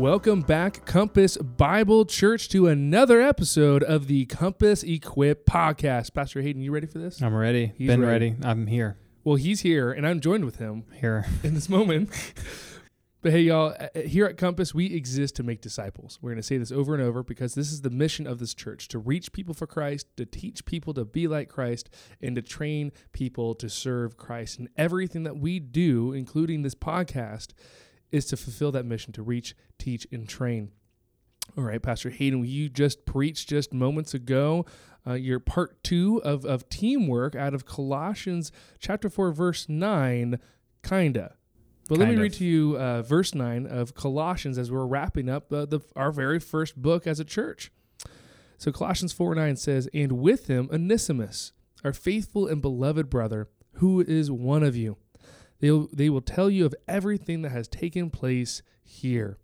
Welcome back, Compass Bible Church, to another episode of the Compass Equip podcast. Pastor Hayden, you ready for this? I'm ready. He's Been ready. ready. I'm here. Well, he's here, and I'm joined with him Here. in this moment. but hey, y'all, uh, here at Compass, we exist to make disciples. We're going to say this over and over because this is the mission of this church to reach people for Christ, to teach people to be like Christ, and to train people to serve Christ. And everything that we do, including this podcast, is to fulfill that mission to reach, teach, and train. All right, Pastor Hayden, you just preached just moments ago uh, your part two of, of teamwork out of Colossians chapter 4, verse 9, kinda. But let me Kind read to you uh, verse 9 of Colossians as we're wrapping up uh, the, our very first book as a church. So Colossians 4 9 says, And with him Onesimus, our faithful and beloved brother, who is one of you. They'll, they will tell you of everything that has taken place here.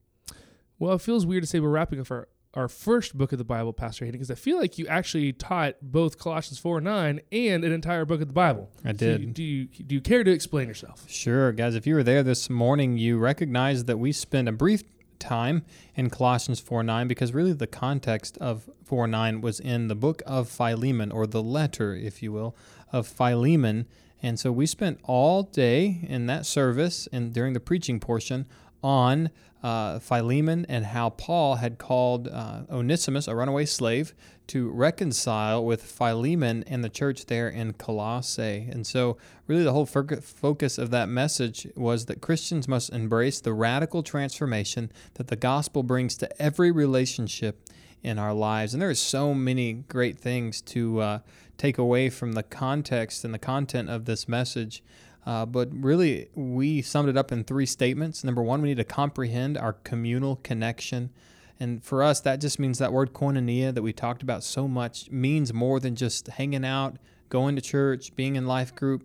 Well, it feels weird to say we're wrapping up our, our first book of the Bible, Pastor Hayden, because I feel like you actually taught both Colossians 4 9 and an entire book of the Bible. I Do you, did. do you, do you care to explain yourself? Sure, guys. If you were there this morning, you recognize that we spent a brief time in Colossians 4 9 because really the context of 4 9 was in the book of Philemon, or the letter, if you will, of Philemon. And so we spent all day in that service and during the preaching portion on uh, Philemon and how Paul had called uh, Onesimus, a runaway slave, to reconcile with Philemon and the church there in Colossae. And so, really, the whole focus of that message was that Christians must embrace the radical transformation that the gospel brings to every relationship in our lives. And there are so many great things to uh, take away from the context and the content of this message. Uh, but really, we summed it up in three statements. Number one, we need to comprehend our communal connection. And for us, that just means that word koinonia that we talked about so much means more than just hanging out, going to church, being in life group.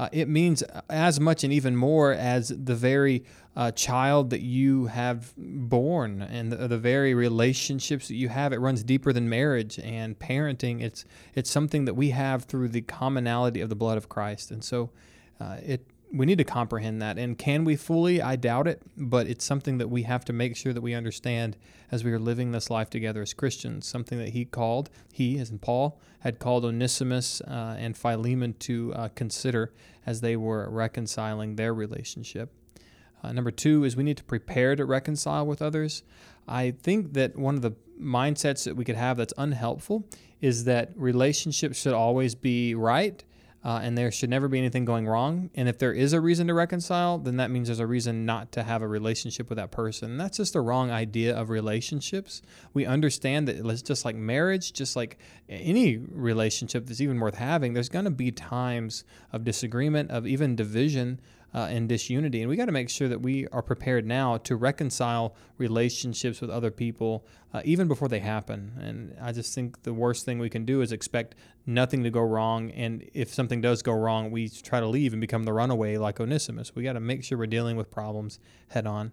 Uh, it means as much and even more as the very uh, child that you have born and the, the very relationships that you have. It runs deeper than marriage and parenting. It's it's something that we have through the commonality of the blood of Christ. And so, uh, it we need to comprehend that. And can we fully? I doubt it, but it's something that we have to make sure that we understand as we are living this life together as Christians. Something that he called, he, as in Paul, had called Onesimus uh, and Philemon to uh, consider as they were reconciling their relationship. Uh, number two is we need to prepare to reconcile with others. I think that one of the mindsets that we could have that's unhelpful is that relationships should always be right uh, and there should never be anything going wrong. And if there is a reason to reconcile, then that means there's a reason not to have a relationship with that person. And that's just the wrong idea of relationships. We understand that it's just like marriage, just like any relationship that's even worth having, there's going to be times of disagreement, of even division. Uh, and disunity. And we got to make sure that we are prepared now to reconcile relationships with other people uh, even before they happen. And I just think the worst thing we can do is expect nothing to go wrong. And if something does go wrong, we try to leave and become the runaway like Onesimus. We got to make sure we're dealing with problems head on.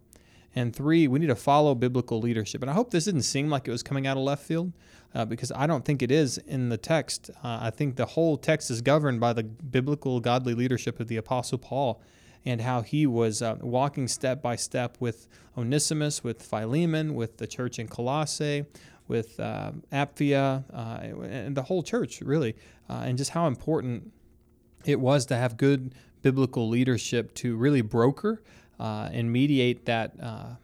And three, we need to follow biblical leadership. And I hope this didn't seem like it was coming out of left field uh, because I don't think it is in the text. Uh, I think the whole text is governed by the biblical, godly leadership of the Apostle Paul and how he was uh, walking step by step with Onesimus, with Philemon, with the church in Colossae, with uh, Apphia, uh, and the whole church, really, uh, and just how important it was to have good biblical leadership to really broker uh, and mediate that. Uh,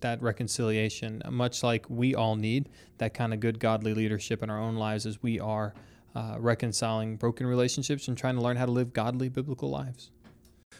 that reconciliation, much like we all need that kind of good godly leadership in our own lives as we are uh, reconciling broken relationships and trying to learn how to live godly biblical lives.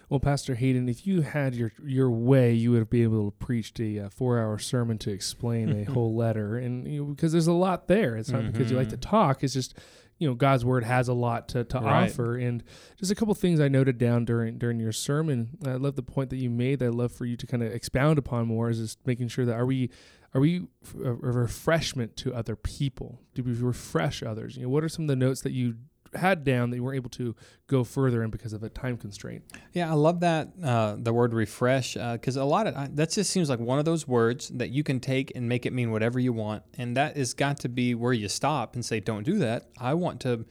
Well, Pastor Hayden, if you had your your way, you would be able to preach a uh, four hour sermon to explain a whole letter, and you know, because there's a lot there. It's not because you like to Mhm. talk. It's just you know God's word has a lot to, to Right. offer, and just a couple things I noted down during during your sermon. I love the point that you made. That I'd love for you to kind of expound upon more. Is just making sure that are we are we a refreshment to other people? Do we refresh others? You know, what are some of the notes that you had down that you weren't able to go further in because of a time constraint? Yeah, I love that uh, the word refresh because a lot of I, that just seems like one of those words that you can take and make it mean whatever you want, and that has got to be where you stop and say, "Don't do that." I want to,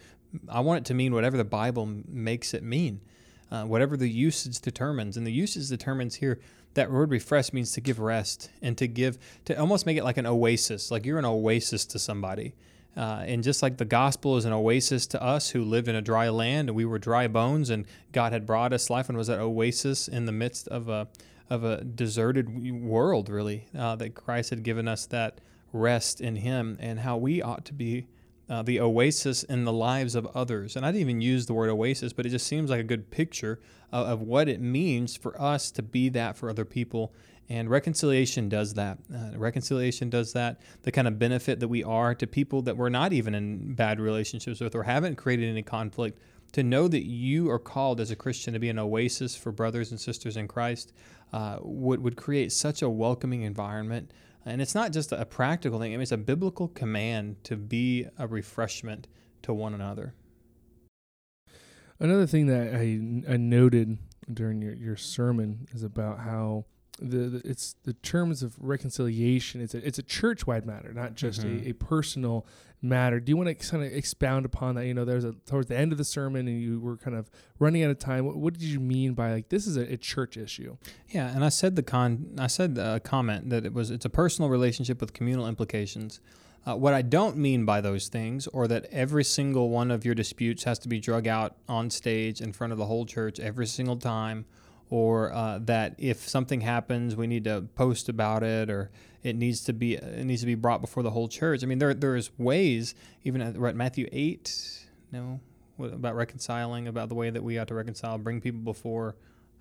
I want it to mean whatever the Bible makes it mean. uh, whatever the usage determines. And the usage determines here that word refresh means to give rest and to give, to almost make it like an oasis, like you're an oasis to somebody. Uh, and just like the gospel is an oasis to us who lived in a dry land and we were dry bones and God had brought us life and was that oasis in the midst of a, of a deserted world, really, uh, that Christ had given us that rest in Him and how we ought to be uh, the oasis in the lives of others. And I didn't even use the word oasis, but it just seems like a good picture of, of what it means for us to be that for other people and reconciliation does that. Uh, reconciliation does that. The kind of benefit that we are to people that we're not even in bad relationships with or haven't created any conflict. To know that you are called as a Christian to be an oasis for brothers and sisters in Christ uh, would, would create such a welcoming environment. And it's not just a practical thing, I mean, it's a biblical command to be a refreshment to one another. Another thing that I, I noted during your, your sermon is about how the, the, it's the terms of reconciliation. It's a it's a church wide matter, not just mm-hmm. a, a personal matter. Do you want to kind of expound upon that? You know, there's a towards the end of the sermon, and you were kind of running out of time. What, what did you mean by like this is a, a, church issue? Yeah, and I said the con I said a comment that it was it's a personal relationship with communal implications. Uh, what I don't mean by those things, or that every single one of your disputes has to be drug out on stage in front of the whole church every single time, or uh, that if something happens, we need to post about it, or it needs to be it needs to be brought before the whole church. I mean, there there's ways, even at, at Matthew eight, no, about reconciling, about the way that we ought to reconcile, bring people before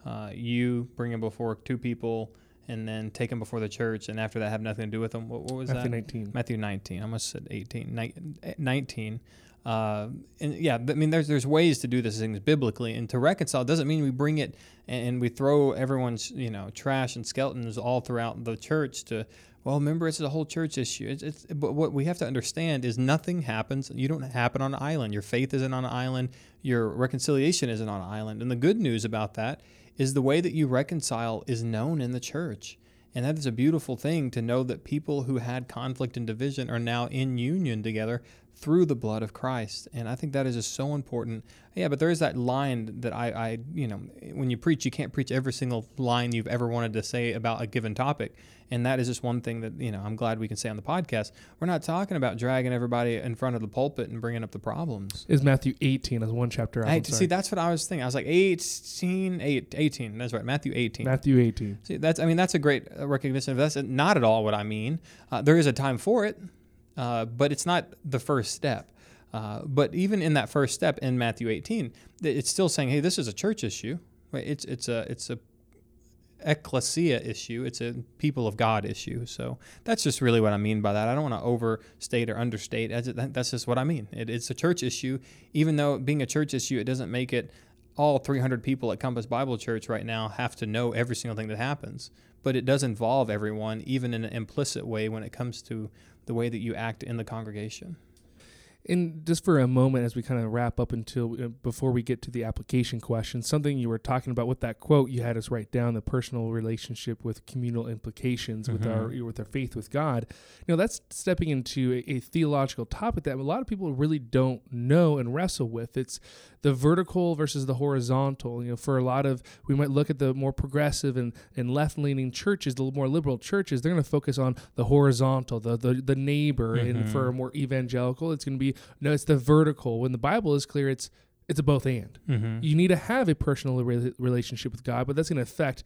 uh, you, bring them before two people, and then take them before the church, and after that have nothing to do with them. What, what was Matthew that? Matthew 19. Matthew 19. I almost said 18. 19. Uh, and yeah, I mean, there's there's ways to do this things biblically, and to reconcile doesn't mean we bring it and, and we throw everyone's you know trash and skeletons all throughout the church to well, remember it's a whole church issue. It's, it's, but what we have to understand is nothing happens. You don't happen on an island. Your faith isn't on an island. Your reconciliation isn't on an island. And the good news about that is the way that you reconcile is known in the church. And that is a beautiful thing to know that people who had conflict and division are now in union together through the blood of Christ. And I think that is just so important. Yeah, but there is that line that I, I, you know, when you preach, you can't preach every single line you've ever wanted to say about a given topic. And that is just one thing that, you know, I'm glad we can say on the podcast. We're not talking about dragging everybody in front of the pulpit and bringing up the problems. Is Matthew 18 as one chapter out? I, see, that's what I was thinking. I was like 18, 8, 18. That's right. Matthew 18. Matthew 18. See, that's, I mean, that's a great recognition of that's not at all what I mean. Uh, there is a time for it uh, but it's not the first step. Uh, but even in that first step in Matthew 18, it's still saying, "Hey, this is a church issue. Right? It's it's a it's a ecclesia issue. It's a people of God issue. So that's just really what I mean by that. I don't want to overstate or understate. That's just what I mean. It, it's a church issue. Even though being a church issue, it doesn't make it all 300 people at Compass Bible Church right now have to know every single thing that happens. But it does involve everyone, even in an implicit way, when it comes to the way that you act in the congregation. And just for a moment, as we kind of wrap up until uh, before we get to the application question, something you were talking about with that quote, you had us write down the personal relationship with communal implications mm-hmm. with our mm-hmm. with our faith with God. You know, that's stepping into a, a, theological topic that a lot of people really don't know and wrestle with. It's the vertical versus the horizontal. You know, for a lot of we might look at the more progressive and, and left leaning churches, the more liberal churches, they're going to focus on the horizontal, the the, the neighbor, mm-hmm. and for a more evangelical, it's going to be no, it's the vertical. When the Bible is clear, it's it's a both and. Mm-hmm. You need to have a personal re- relationship with God, but that's going to affect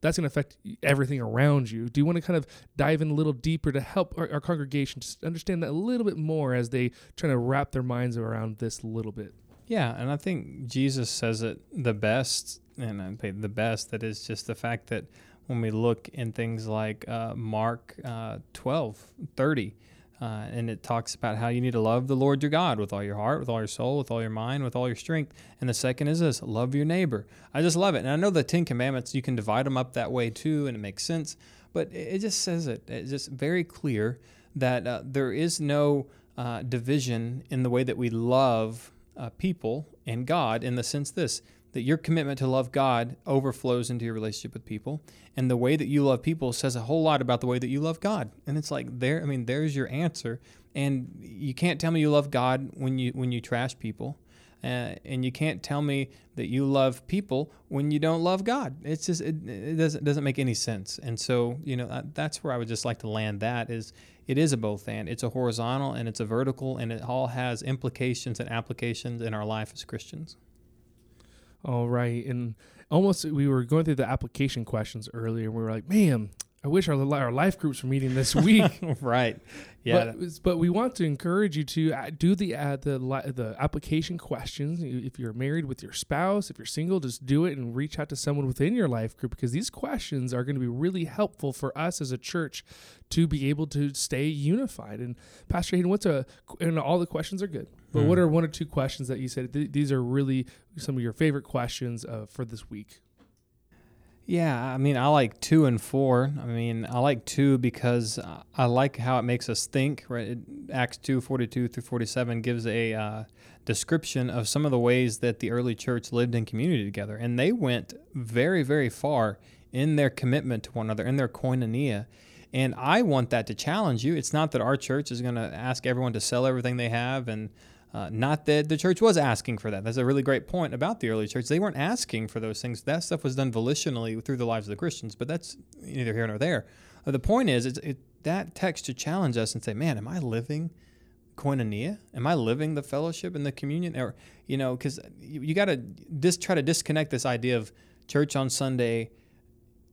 that's going to affect everything around you. Do you want to kind of dive in a little deeper to help our, our congregation to understand that a little bit more as they try to wrap their minds around this a little bit? Yeah, and I think Jesus says it the best, and I say the best. That is just the fact that when we look in things like uh, Mark uh, 12, 30, uh, and it talks about how you need to love the Lord your God with all your heart, with all your soul, with all your mind, with all your strength. And the second is this love your neighbor. I just love it. And I know the Ten Commandments, you can divide them up that way too, and it makes sense. But it just says it. It's just very clear that uh, there is no uh, division in the way that we love uh, people and God in the sense this that your commitment to love God overflows into your relationship with people. And the way that you love people says a whole lot about the way that you love God. And it's like there, I mean, there's your answer. And you can't tell me you love God when you when you trash people. Uh, and you can't tell me that you love people when you don't love God. It's just it, it doesn't doesn't make any sense. And so you know uh, that's where I would just like to land. That is, it is a both and. It's a horizontal and it's a vertical, and it all has implications and applications in our life as Christians. All right, and almost we were going through the application questions earlier. and We were like, man, I wish our our life groups were meeting this week. right. Yeah. But, but, we want to encourage you to uh, do the uh, the the application questions. If you're married with your spouse, if you're single, just do it and reach out to someone within your life group because these questions are going to be really helpful for us as a church to be able to stay unified. And Pastor Hayden, what's a and all the questions are good, but hmm. what are one or two questions that you said th- these are really some of your favorite questions uh, for this week? Yeah, I mean, I like two and four. I mean, I like two because I like how it makes us think. Right, it, Acts two forty two through forty seven gives a uh, description of some of the ways that the early church lived in community together, and they went very, very far in their commitment to one another, in their koinonia. And I want that to challenge you. It's not that our church is going to ask everyone to sell everything they have and uh, not that the church was asking for that. That's a really great point about the early church. They weren't asking for those things. That stuff was done volitionally through the lives of the Christians, but that's neither here nor there. Uh, the point is, it's, it, that text should challenge us and say, man, am I living koinonia? Am I living the fellowship and the communion? Or, you know, because you, you got to dis- try to disconnect this idea of church on Sunday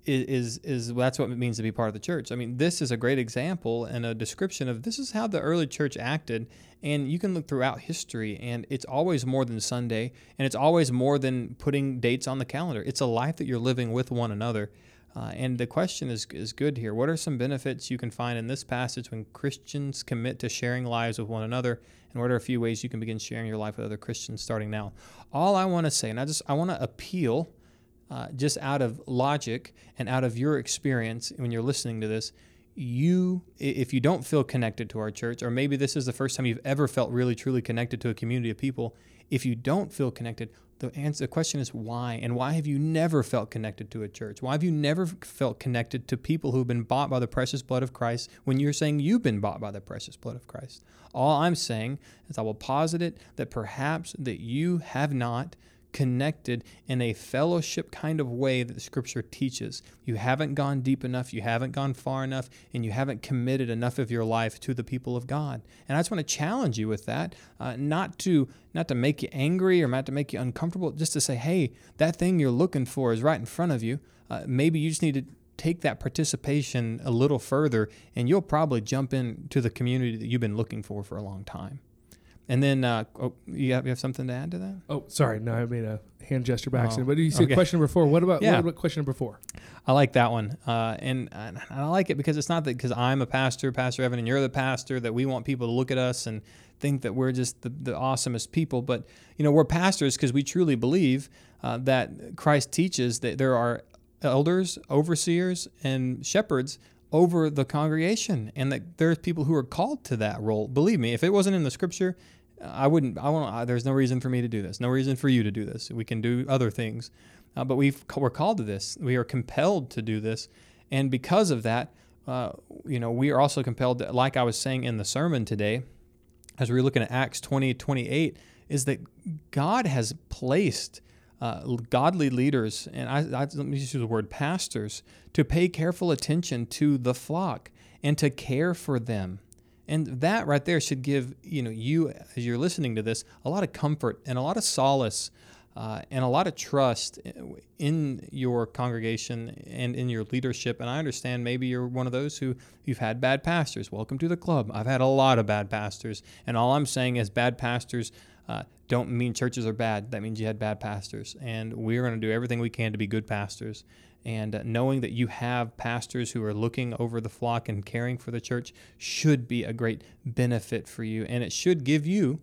is, is that's what it means to be part of the church. I mean, this is a great example and a description of this is how the early church acted. And you can look throughout history, and it's always more than Sunday, and it's always more than putting dates on the calendar. It's a life that you're living with one another. Uh, and the question is, is good here. What are some benefits you can find in this passage when Christians commit to sharing lives with one another? And what are a few ways you can begin sharing your life with other Christians starting now? All I want to say, and I just I want to appeal uh, just out of logic and out of your experience when you're listening to this, you, if you don't feel connected to our church, or maybe this is the first time you've ever felt really truly connected to a community of people, if you don't feel connected, the answer, the question is why, and why have you never felt connected to a church? Why have you never felt connected to people who've been bought by the precious blood of Christ when you're saying you've been bought by the precious blood of Christ? All I'm saying is I will posit it that perhaps that you have not connected in a fellowship kind of way that the scripture teaches. You haven't gone deep enough, you haven't gone far enough, and you haven't committed enough of your life to the people of God. And I just want to challenge you with that, uh, not to not to make you angry or not to make you uncomfortable, just to say, hey, that thing you're looking for is right in front of you. Uh, maybe you just need to take that participation a little further, and you'll probably jump into the community that you've been looking for for a long time. And then, uh, oh, you have, you have something to add to that? Oh, sorry. No, I made a hand gesture by accident. Oh, but you said okay. question number four. What about, yeah. what about question number four? I like that one. Uh, and, and I like it because it's not that because I'm a pastor, Pastor Evan, and you're the pastor, that we want people to look at us and think that we're just the, the awesomest people. But, you know, we're pastors because we truly believe uh, that Christ teaches that there are elders, overseers, and shepherds over the congregation and that there's people who are called to that role. Believe me, if it wasn't in the scripture, I wouldn't. I won't. There's no reason for me to do this. No reason for you to do this. We can do other things, uh, but we we're called to this. We are compelled to do this, and because of that, uh, you know, we are also compelled. To, like I was saying in the sermon today, as we are looking at Acts 20, 28, is that God has placed uh, godly leaders, and I, I let me just use the word pastors, to pay careful attention to the flock and to care for them and that right there should give you know you as you're listening to this a lot of comfort and a lot of solace uh, and a lot of trust in your congregation and in your leadership. And I understand maybe you're one of those who you've had bad pastors. Welcome to the club. I've had a lot of bad pastors, and all I'm saying is bad pastors uh, don't mean churches are bad. That means you had bad pastors, and we're going to do everything we can to be good pastors. And knowing that you have pastors who are looking over the flock and caring for the church should be a great benefit for you. And it should give you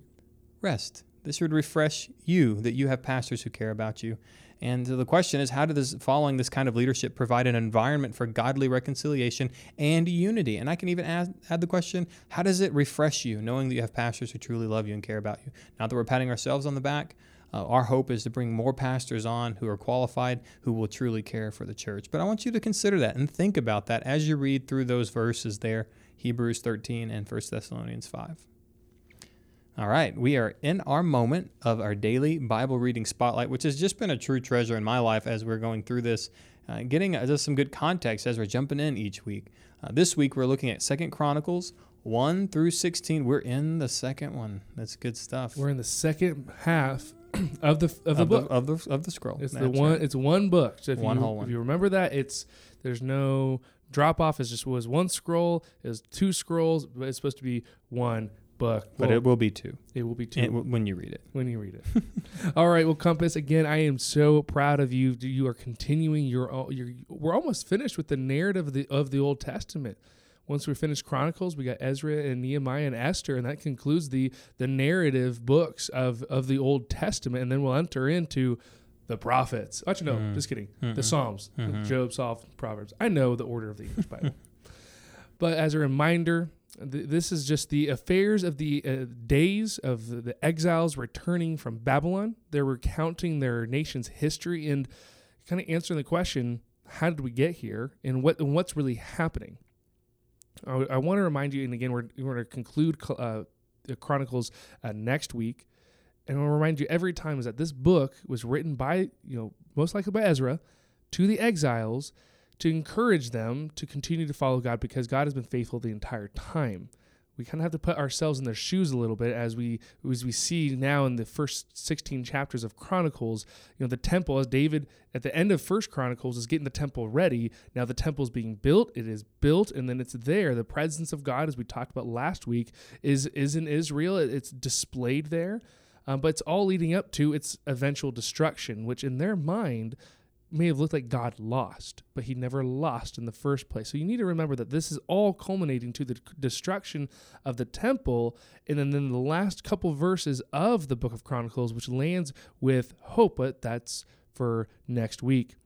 rest. This should refresh you that you have pastors who care about you. And the question is, how does following this kind of leadership provide an environment for godly reconciliation and unity? And I can even add, add the question, how does it refresh you knowing that you have pastors who truly love you and care about you? Not that we're patting ourselves on the back, uh, our hope is to bring more pastors on who are qualified, who will truly care for the church. But I want you to consider that and think about that as you read through those verses there Hebrews 13 and 1 Thessalonians 5. All right, we are in our moment of our daily Bible reading spotlight, which has just been a true treasure in my life as we're going through this, uh, getting uh, just some good context as we're jumping in each week. Uh, this week we're looking at Second Chronicles 1 through 16. We're in the second one. That's good stuff. We're in the second half of the of the of, book. the, of the of the scroll. It's the one. right. It's one book. So if One you, whole one. If you remember that, it's there's no drop off. It just was one scroll. It was two scrolls, but it's supposed to be one book. but it will be two it will be two w- when you read it. when you read it. All right. Well, Compass. Again, I am so proud of you. You are continuing your we're almost finished with the narrative of the of the Old Testament. Once we finish Chronicles, we got Ezra and Nehemiah and Esther, and that concludes the the narrative books of of the Old Testament. And then we'll enter into the prophets. Actually, no, Mm. just kidding. Mm-mm. The Psalms, Mhm. Job, Psalm, Proverbs. I know the order of the English Bible. but as a reminder, th- this is just the affairs of the uh, days of the, the exiles returning from Babylon. They're recounting their nation's history and kind of answering the question, how did we get here and what and what's really happening? I, I want to remind you, and again, we're, we're going to conclude uh, the Chronicles uh, next week. And I'll remind you every time is that this book was written by, you know, most likely by Ezra to the exiles to encourage them to continue to follow God because God has been faithful the entire time. We kind of have to put ourselves in their shoes a little bit as we as we see now in the first 16 chapters of Chronicles, you know, the temple as David at the end of First Chronicles is getting the temple ready. Now the temple is being built, it is built and then it's there. The presence of God as we talked about last week is is in Israel. It's displayed there. Um, but it's all leading up to its eventual destruction, which in their mind may have looked like God lost, but he never lost in the first place. So you need to remember that this is all culminating to the destruction of the temple, and then, then the last couple verses of the book of Chronicles, which lands with hope, but that's for next week.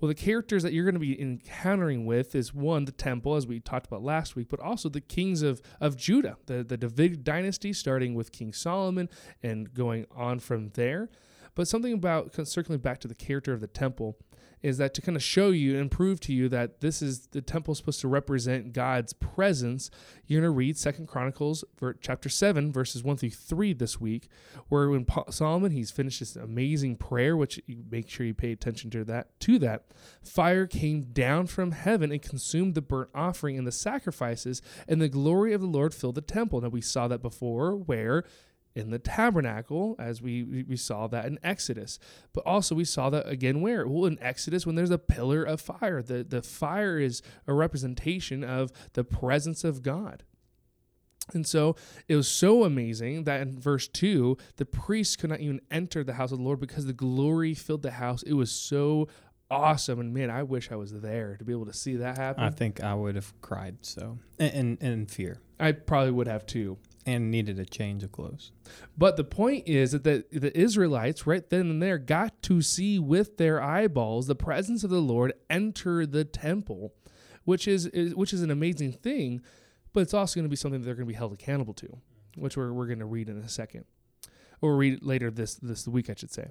Well, the characters that you're going to be encountering with is one, the temple, as we talked about last week, but also the kings of, of Judah, the, the Davidic dynasty, starting with King Solomon and going on from there. But something about circling back to the character of the temple is that to kind of show you and prove to you that this is the temple is supposed to represent God's presence, you're going to read Second Chronicles chapter 7 verses 1 through 3 this week, where when Solomon he's finished this amazing prayer, which you make sure you pay attention to that, to that, fire came down from heaven and consumed the burnt offering and the sacrifices, and the glory of the Lord filled the temple. Now we saw that before where in the tabernacle, as we we- saw that in Exodus. But also we saw that again where? Well, in Exodus when there's a pillar of fire. The the fire is a representation of the presence of God. And so it was so amazing that in verse 2, the priests could not even enter the house of the Lord because the glory filled the house. It was so awesome. And man, I wish I was there to be able to see that happen. I think I would have cried so and and, and in fear I probably would have too. And needed a change of clothes. But the point is that the, the Israelites, right then and there, got to see with their eyeballs the presence of the Lord enter the temple, which is, is which is an amazing thing. But it's also going to be something that they're going to be held accountable to, which we're, we're going to read in a second, or read later this this week, I should say.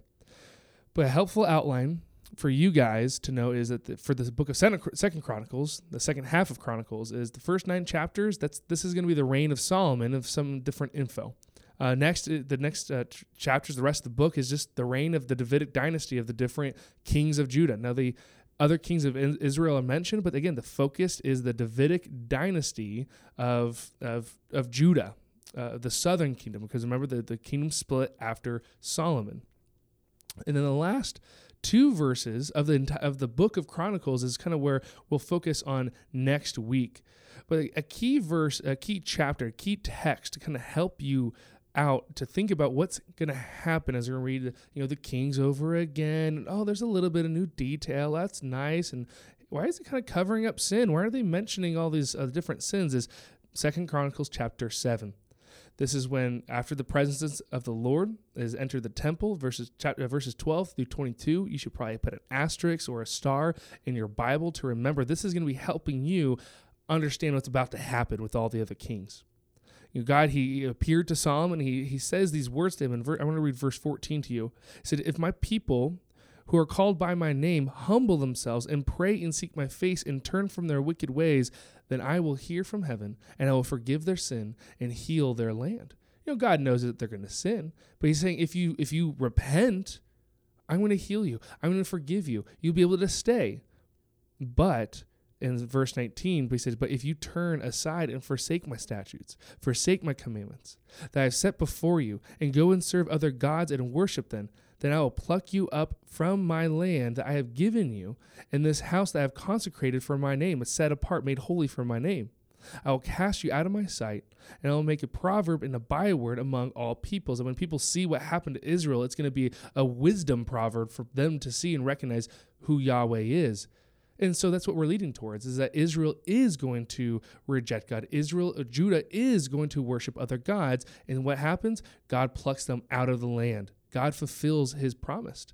But a helpful outline for you guys to know is that the, for the book of Second Chronicles, the second half of Chronicles is the first nine chapters. That's this is going to be the reign of Solomon of some different info. Uh, next, uh, the next uh, ch- chapters, the rest of the book is just the reign of the Davidic dynasty of the different kings of Judah. Now, the other kings of Israel are mentioned, but again, the focus is the Davidic dynasty of of of Judah, uh, the southern kingdom. Because remember, the the kingdom split after Solomon, and then the last two verses of the of the book of Chronicles is kind of where we'll focus on next week. But a, key verse, a key chapter, a key text to kind of help you out to think about what's going to happen as we're read, you know, the kings over again. Oh, there's a little bit of new detail. That's nice. And why is it kind of covering up sin? Why are they mentioning all these uh, different sins? Is Second Chronicles chapter seven. This is when, after the presence of the Lord is entered the temple, verses chapter, uh, verses 12 through 22. You should probably put an asterisk or a star in your Bible to remember. This is going to be helping you understand what's about to happen with all the other kings. You know, God, He appeared to Solomon. He He says these words to him. And ver- I want to read verse 14 to you. He said, "If my people." Who are called by my name humble themselves and pray and seek my face and turn from their wicked ways, then I will hear from heaven and I will forgive their sin and heal their land. You know, God knows that they're going to sin, but He's saying if you if you repent, I'm going to heal you. I'm going to forgive you. You'll be able to stay. But in verse 19, but he says, But if you turn aside and forsake my statutes, forsake my commandments that I have set before you, and go and serve other gods and worship them, then I will pluck you up from my land that I have given you, and this house that I have consecrated for my name, a set apart, made holy for my name. I will cast you out of my sight, and I will make a proverb and a byword among all peoples. And when people see what happened to Israel, it's going to be a wisdom proverb for them to see and recognize who Yahweh is. And so that's what we're leading towards is that Israel is going to reject God. Israel, Judah is going to worship other gods. And what happens? God plucks them out of the land. God fulfills his promise.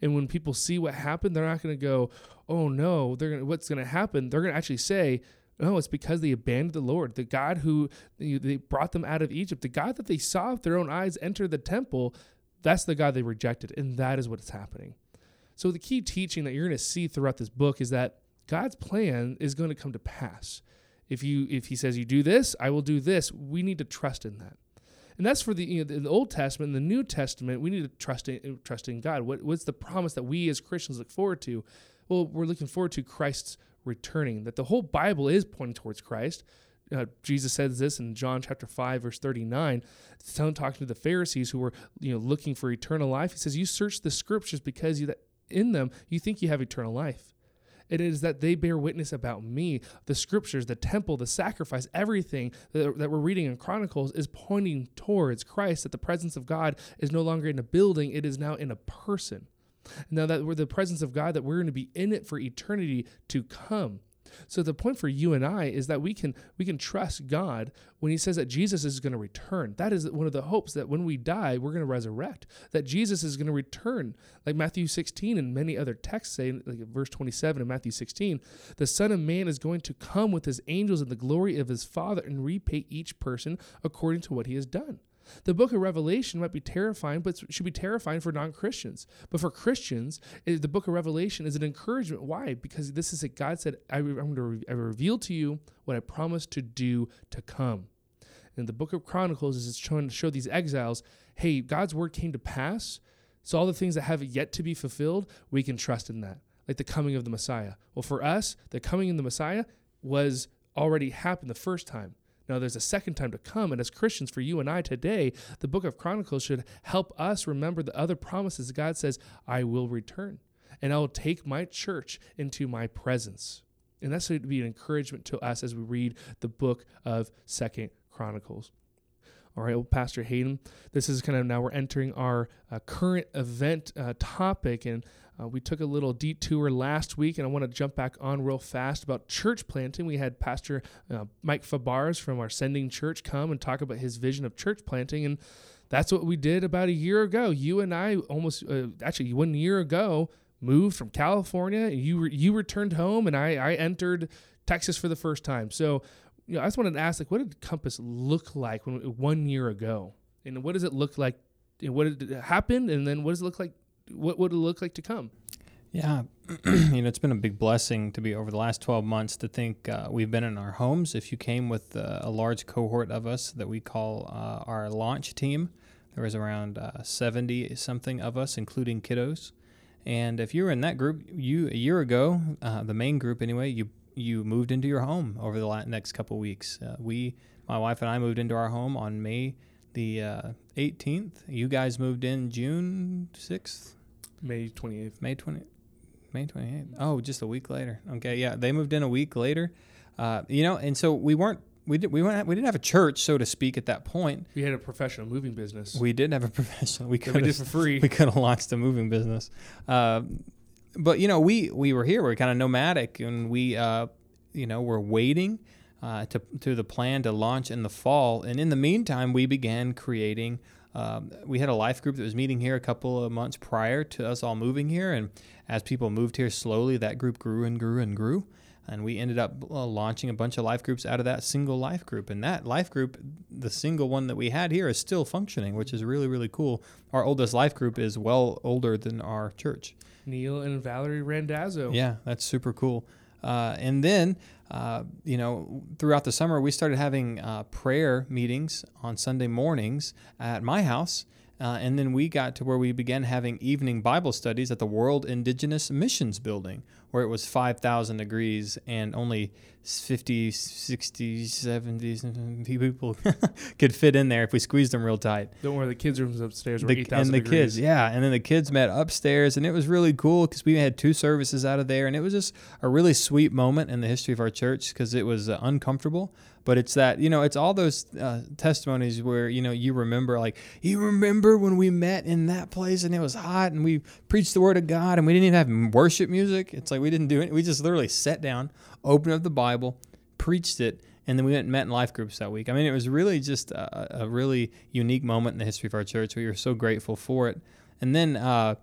And when people see what happened, they're not going to go, "Oh no!" They're going. What's going to happen? They're going to actually say, "No, it's because they abandoned the Lord, the God who they brought them out of Egypt, the God that they saw with their own eyes enter the temple. That's the God they rejected, and that is what's happening." So the key teaching that you're going to see throughout this book is that God's plan is going to come to pass. If you if he says you do this, I will do this. We need to trust in that. And that's for the, you know, the Old Testament and the New Testament. We need to trust in, trust in God. What, what's the promise that we as Christians look forward to? Well, we're looking forward to Christ's returning. That the whole Bible is pointing towards Christ. Uh, Jesus says this in John chapter 5 verse 39 talking to the Pharisees who were you know looking for eternal life he says you search the scriptures because you, that in them you think you have eternal life it is that they bear witness about me. The scriptures, the temple, the sacrifice, everything that, that we're reading in Chronicles is pointing towards Christ, that the presence of God is no longer in a building, it is now in a person. Now that we're the presence of God, that we're going to be in it for eternity to come. So the point for you and I is that we can we can trust God when he says that Jesus is going to return. That is one of the hopes that when we die, we're going to resurrect. That Jesus is going to return. Like Matthew 16 and many other texts say like verse 27 in Matthew 16, the son of man is going to come with his angels in the glory of his Father and repay each person according to what he has done. The book of Revelation might be terrifying, but should be terrifying for non Christians. But for Christians, the book of Revelation is an encouragement. Why? Because this is it. God said, I, am going to re- I reveal to you what I promised to do to come. And the book of Chronicles is trying to show these exiles hey, God's word came to pass. So all the things that have yet to be fulfilled, we can trust in that, like the coming of the Messiah. Well, for us, the coming of the Messiah was already happened the first time. Now, there's a second time to come. And as Christians, for you and I today, the book of Chronicles should help us remember the other promises. God says, I will return and I will take my church into my presence. And that's going to be an encouragement to us as we read the book of Second Chronicles. All right, well, Pastor Hayden, this is kind of now we're entering our uh, current event uh, topic, and uh, we took a little detour last week, and I want to jump back on real fast about church planting. We had Pastor uh, Mike Fabarez from our Sending Church come and talk about his vision of church planting, and that's what we did about a year ago. You and I almost, uh, actually, one year ago, moved from California. And you re- you returned home, and I I entered Texas for the first time. So, you know, I just wanted to ask, like, what did Compass look like when one year ago, and what does it look like? What happened, and then what does it look like what would it look like to come? Yeah, you know, it's been a big blessing to be over the last 12 months to think uh, we've been in our homes. If you came with uh, a large cohort of us that we call uh, our launch team, there was around 70 uh, something of us, including kiddos. And if you were in that group, you a year ago, uh, the main group anyway, you you moved into your home over the next couple weeks. Uh, we, my wife and I, moved into our home on May the 18th. You guys moved in June 6th. May 28th. May 20 May 28th. Oh, just a week later. Okay, yeah, they moved in a week later. Uh, you know, and so we weren't we did we went we didn't have a church so to speak at that point. We had a professional moving business. We did have a professional. We could we did for free. We could have launched a moving business. Uh, but you know, we we were here. We are kind of nomadic, and we uh, you know we're waiting uh, to to the plan to launch in the fall. And in the meantime, we began creating um, we had a life group that was meeting here a couple of months prior to us all moving here, and as people moved here slowly, that group grew and grew and grew, and we ended up uh, launching a bunch of life groups out of that single life group. And that life group, the single one that we had here, is still functioning, which is really really cool. Our oldest life group is well older than our church. Neil and Valerie Randazzo. Yeah, that's super cool. Uh, and then, uh, you know, throughout the summer, we started having uh, prayer meetings on Sunday mornings at my house. Uh, and then we got to where we began having evening Bible studies at the World Indigenous Missions Building, where it was 5,000 degrees and only 50, 60, 70 people could fit in there if we squeezed them real tight. Don't worry, the kids' rooms upstairs were The- 8,000 and the degrees. kids, yeah, and then the kids met upstairs, and it was really cool because we had two services out of there, and it was just a really sweet moment in the history of our church because it was uh, uncomfortable, but it's that you know it's all those uh, testimonies where you know you remember like you remember when we met in that place and it was hot and we preached the word of God and we didn't even have worship music. It's like we didn't do it. We just literally sat down, opened up the Bible, preached it, and then we went and met in life groups that week. I mean, it was really just a, a really unique moment in the history of our church. We were so grateful for it. And then, uh,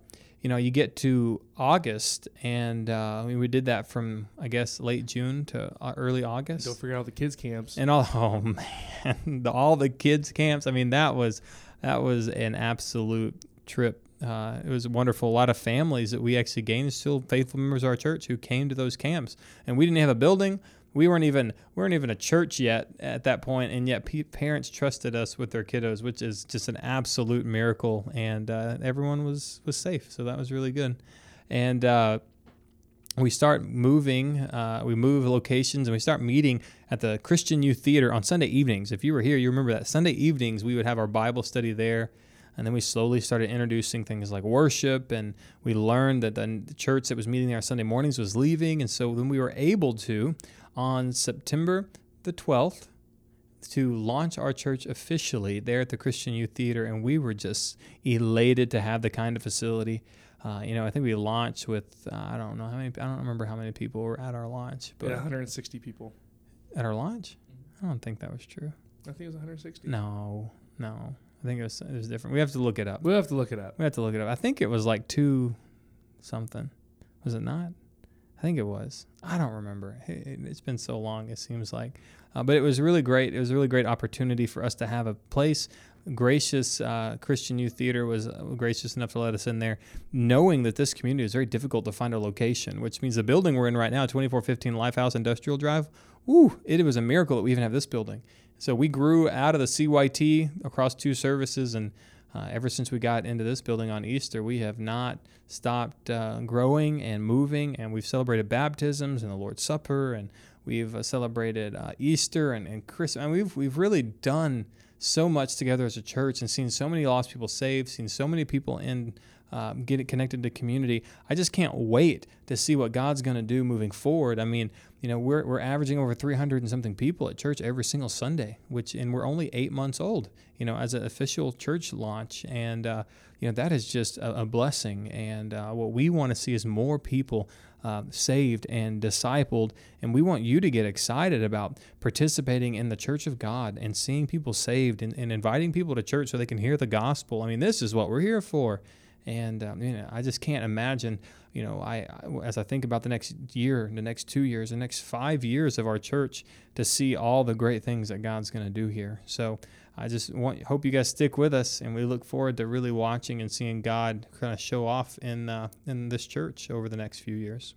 you know, you get to August, and uh, we did that from, I guess, late June to uh, early August. Don't forget all the kids' camps. And all, oh man, the, all the kids camps. I mean, that was that was an absolute trip. Uh, it was wonderful. A lot of families that we actually gained still faithful members of our church who came to those camps, and we didn't have a building. We weren't even we weren't even a church yet at that point, and yet pe- parents trusted us with their kiddos, which is just an absolute miracle. And uh, everyone was was safe, so that was really good. And uh, we start moving, uh, we move locations, and we start meeting at the Christian Youth Theater on Sunday evenings. If you were here, you remember that Sunday evenings we would have our Bible study there, and then we slowly started introducing things like worship, and we learned that the church that was meeting there on Sunday mornings was leaving, and so then we were able to, on September the twelfth, to launch our church officially there at the Christian Youth Theater, and we were just elated to have the kind of facility. Uh, you know, I think we launched with uh, I don't know how many I don't remember how many people were at our launch, but had 160 people. at our launch, I don't think that was true. I think it was 160. No, no, I think it was it was different. We have to look it up. We'll have to look it up. We have to look it up. I think it was like two something. Was it not? I think it was. I don't remember. It- It's been so long. It seems like, uh, but it was really great. It was a really great opportunity for us to have a place. Gracious uh, Christian Youth Theater was uh, gracious enough to let us in there, knowing that this community is very difficult to find a location. Which means the building we're in right now, 2415 Lifehouse Industrial Drive. Ooh, it was a miracle that we even have this building. So we grew out of the CYT across two services, and uh, ever since we got into this building on Easter, we have not stopped uh, growing and moving, and we've celebrated baptisms and the Lord's Supper, and we've uh, celebrated uh, Easter and, and Christmas. And we've we've really done so much together as a church, and seen so many lost people saved, seen so many people in. Um, get it connected to community. I just can't wait to see what God's going to do moving forward. I mean, you know, we're, we're averaging over 300 and something people at church every single Sunday, which, and we're only eight months old, you know, as an official church launch. And, uh, you know, that is just a, a blessing. And uh, what we want to see is more people uh, saved and discipled. And we want you to get excited about participating in the church of God and seeing people saved and, and inviting people to church so they can hear the gospel. I mean, this is what we're here for. And um, you know, I just can't imagine. You know, I, I as I think about the next year, the next two years, the next five years of our church, to see all the great things that God's going to do here. So I just want hope you guys stick with us, and we look forward to really watching and seeing God kind of show off in uh, in this church over the next few years.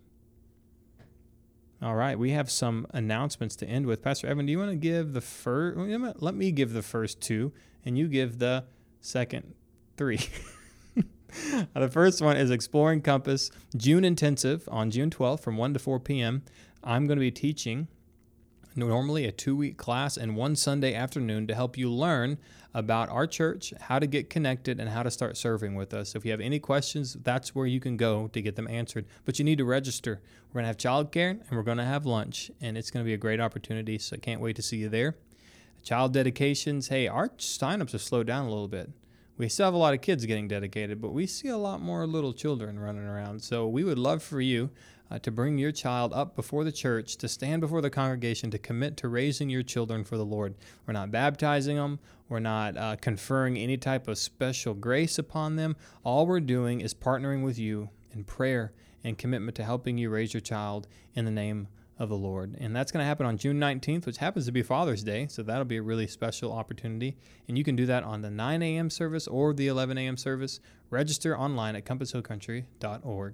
All right, we have some announcements to end with. Pastor Evan, do you want to give the first? Let me give the first two, and you give the second three. The first one is Exploring Compass June Intensive on June 12th from 1 to 4 p.m. I'm going to be teaching normally a two week class and one Sunday afternoon to help you learn about our church, how to get connected, and how to start serving with us. So if you have any questions, that's where you can go to get them answered. But you need to register. We're going to have childcare and we're going to have lunch, and it's going to be a great opportunity. So I can't wait to see you there. Child dedications. Hey, our signups have slowed down a little bit. We still have a lot of kids getting dedicated, but we see a lot more little children running around. So we would love for you uh, to bring your child up before the church, to stand before the congregation, to commit to raising your children for the Lord. We're not baptizing them, we're not uh, conferring any type of special grace upon them. All we're doing is partnering with you in prayer and commitment to helping you raise your child in the name of the Lord. And that's going to happen on June 19th, which happens to be Father's Day. So that'll be a really special opportunity. And you can do that on the 9 a.m. service or the 11 a.m. service. Register online at compasshillcountry.org.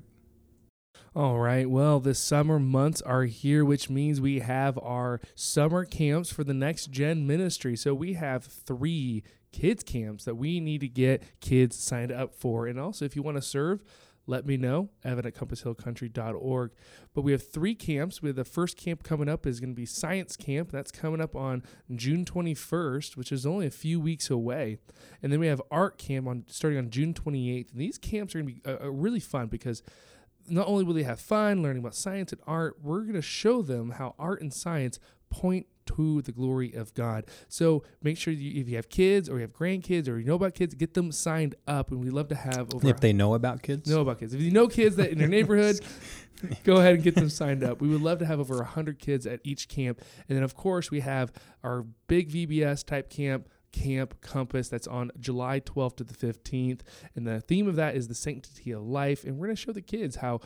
All right. Well, the summer months are here, which means we have our summer camps for the next gen ministry. So we have three kids camps that we need to get kids signed up for. And also, if you want to serve, let me know, evan at compasshillcountry.org. But we have three camps. We have the first camp coming up is going to be Science Camp. That's coming up on June 21st, which is only a few weeks away. And then we have Art Camp on starting on June 28th. And these camps are going to be uh, uh, really fun because not only will they have fun learning about science and art, we're going to show them how art and science point to the glory of God. So make sure you, if you have kids or you have grandkids or you know about kids, get them signed up. And we love to have over. If they know about kids, know about kids. If you know kids that in your neighborhood, go ahead and get them signed up. We would love to have over hundred kids at each camp, and then of course we have our big VBS type camp. Camp Compass that's on July 12th to the 15th. And the theme of that is the sanctity of life. And we're going to show the kids how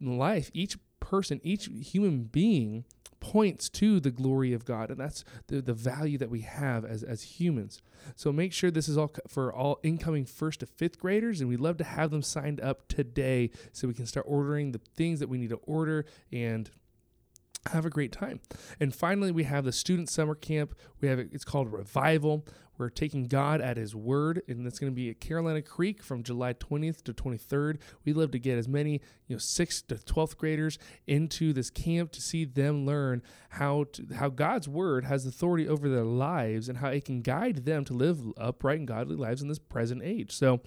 life, each person, each human being points to the glory of God, and that's the, the value that we have as, as humans. So make sure this is all for all incoming first to fifth graders, and we'd love to have them signed up today so we can start ordering the things that we need to order and have a great time. And finally, we have the student summer camp. We have it's called Revival. We're taking God at His word, and it's going to be at Carolina Creek from July 20th to 23rd. We'd love to get as many, you know, sixth to 12th graders into this camp to see them learn how to, how God's word has authority over their lives and how it can guide them to live upright and godly lives in this present age. So,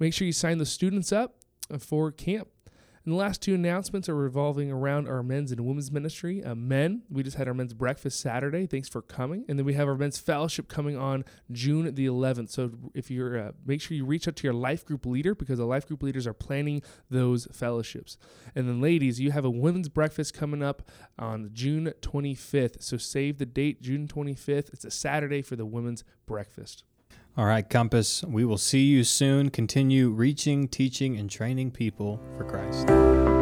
make sure you sign the students up for camp. And the last two announcements are revolving around our men's and women's ministry. Uh, men, we just had our men's breakfast Saturday. Thanks for coming. And then we have our men's fellowship coming on June the 11th. So if you're, uh, make sure you reach out to your life group leader because the life group leaders are planning those fellowships. And then, ladies, you have a women's breakfast coming up on June 25th. So save the date, June 25th. It's a Saturday for the women's breakfast. All right, Compass, we will see you soon. Continue reaching, teaching, and training people for Christ.